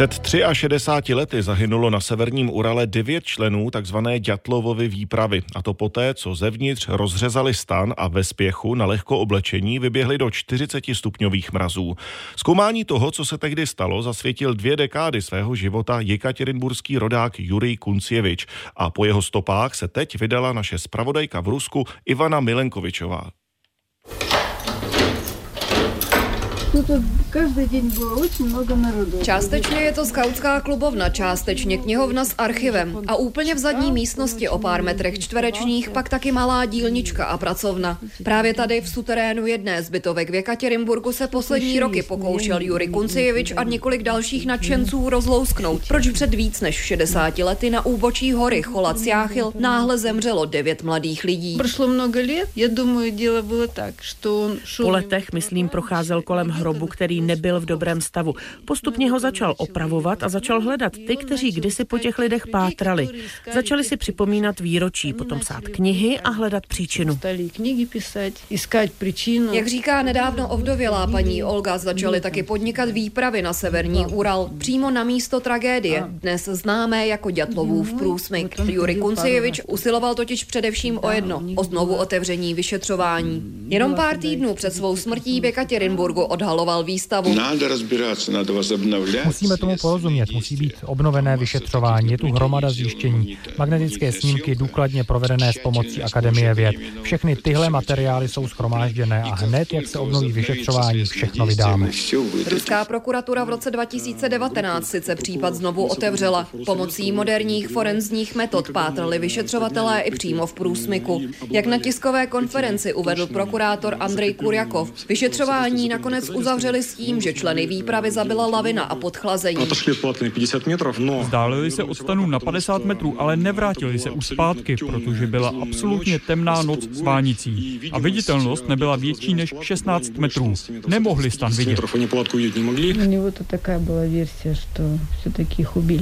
Před 63 lety zahynulo na severním Urale devět členů tzv. Ďatlovovy výpravy. A to poté, co zevnitř rozřezali stan a ve spěchu na lehko oblečení vyběhli do 40 stupňových mrazů. Zkoumání toho, co se tehdy stalo, zasvětil dvě dekády svého života jekaterinburský rodák Jurij Kuncievič a po jeho stopách se teď vydala naše spravodajka v Rusku Ivana Milenkovičová. Тут каждый день было очень много народу. Částečně je to skautská klubovna, částečně knihovna s archivem a úplně v zadní místnosti o pár metrech čtverečních pak taky malá dílnička a pracovna. Právě tady v suterénu jedné z bytovek v Jekaterinburgu se poslední roky pokoušel Juri Kuncievič a několik dalších nadšenců rozlousknout, proč před víc než 60 lety na úbočí hory Cholac Jáchyl náhle zemřelo devět mladých lidí. Прошло много лет, я думаю, дело было так, что он шел... Po letech, myslím, procházel kolem hrobu, který nebyl v dobrém stavu. Postupně ho začal opravovat a začal hledat ty, kteří kdysi po těch lidech pátrali. Začali si připomínat výročí, potom psát knihy a hledat příčinu. Jak říká nedávno ovdovělá paní Olga, začaly taky podnikat výpravy na severní Ural, přímo na místo tragédie, dnes známé jako Dětlovův průsmyk. Juri Kuncijevič usiloval totiž především o jedno, o znovu otevření vyšetřování. Jenom pár týdnů před svou smrtí v Jekaterinburgu odhalil odhaloval výstavu. Musíme tomu porozumět, musí být obnovené vyšetřování. Je tu hromada zjištění, magnetické snímky důkladně provedené s pomocí Akademie věd. Všechny tyhle materiály jsou schromážděné a hned, jak se obnoví vyšetřování, všechno vydáme. Ruská prokuratura v roce 2019 sice případ znovu otevřela. Pomocí moderních forenzních metod pátrali vyšetřovatelé i přímo v průsmyku. Jak na tiskové konferenci uvedl prokurátor Andrej Kurjakov, vyšetřování nakonec uzavřeli s tím, že členy výpravy zabila lavina a podchlazení. Zdáleli se od stanu na 50 metrů, ale nevrátili se už zpátky, protože byla absolutně temná noc s vánicí a viditelnost nebyla větší než 16 metrů. Nemohli stan vidět.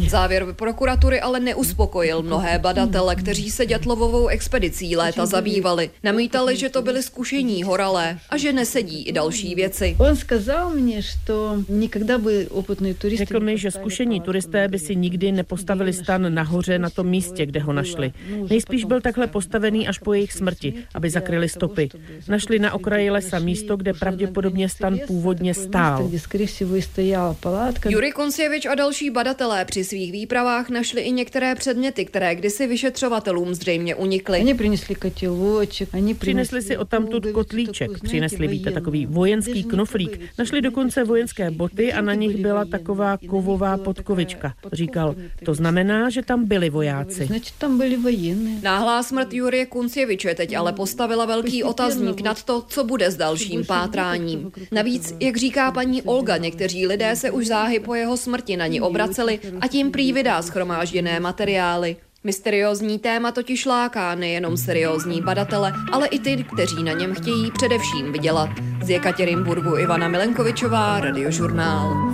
Závěr prokuratury ale neuspokojil mnohé badatele, kteří se Dětlovovou expedicí léta zabývali. Namítali, že to byly zkušení horalé a že nesedí i další věci. Řekl mi, že zkušení turisté by si nikdy nepostavili stan nahoře na tom místě, kde ho našli. Nejspíš byl takhle postavený až po jejich smrti, aby zakryli stopy. Našli na okraji lesa místo, kde pravděpodobně stan původně stál. Jurij Koncievič a další badatelé při svých výpravách našli i některé předměty, které kdysi vyšetřovatelům zřejmě unikly. Oni přinesli kotiloček, oni přinesli si odtamtud kotlíček, přinesli, víte, takový vojenský knoflík, не Našli dokonce vojenské boty a na nich byla taková kovová podkovička. Říkal, to znamená, že tam byli vojáci. Значит, там были военные. Náhlá smrt Jurie Kuncieviče teď ale postavila velký otazník nad to, co bude s dalším pátráním. Navíc, jak říká paní Olga, někteří lidé se už záhy po jeho smrti na ní obraceli a tím prý vydá schromážděné materiály. Mysteriózní téma totiž láká nejenom seriózní badatele, ale i ty, kteří na něm chtějí především vydělat. Z Jekaterinburgu Ivana Milenkovičová, Radiožurnál.